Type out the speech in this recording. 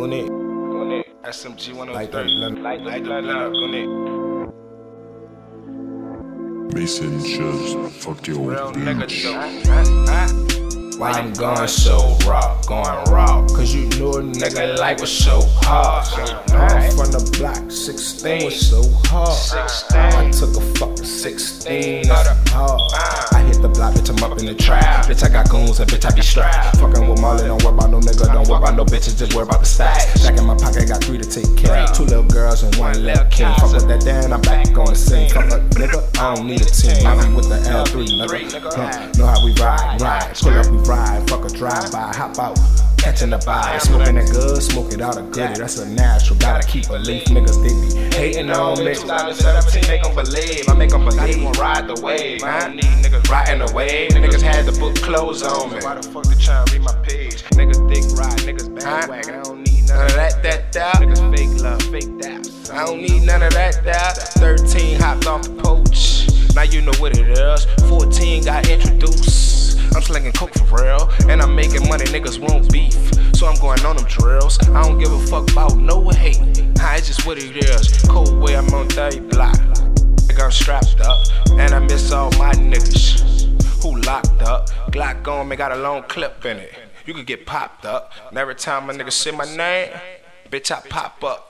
Goon Gunit. SMG 103. Light the blunt. Light the blunt up. Gunit. Mason just fucked your Real nigga bitch. though. Why I'm going so raw, going raw? Cause you know a nigga life was so hard. I'm from the block, 16 was so hard. 16. I took a fucking 16, that's hard. I hit the block, bitch, I'm up in the trap. Bitch, I got goons and bitch, I be strapped. Fucking with Marley, no bitches, just worry about the stacks. Back in my pocket, got three to take care. of. Two little girls and one little king. Fuck with that Dan, I'm back on the scene. Fuck up, nigga, I don't need a team. I be with the L3, nigga. Huh, Know how we ride, ride. Pull up, we ride. Fuck a drive by, hop out. Catching the vibe, smoking that good, smoke it out a goodie. That's a natural, gotta keep a leaf. Niggas, they be hating on me. 2017, make them believe. I make them believe. Won't ride the wave. I don't need niggas riding the wave. Niggas had the book clothes on me. Why the fuck they tryna read my page? Niggas ride, niggas bandwagon. I don't need none of that, that, that. Niggas fake love, fake that. I don't need none of that, that. 13 hopped off the porch. Now you know what it is. 14 got introduced. I'm slinging coke for real, and I'm making money, niggas won't beef. So I'm going on them drills. I don't give a fuck about no hate. Hi, it's just what it is. Cold way, I'm on 30 block. Nigga, I'm strapped up, and I miss all my niggas who locked up. Glock on me, got a long clip in it. You could get popped up. And every time a nigga say my name, bitch, I pop up.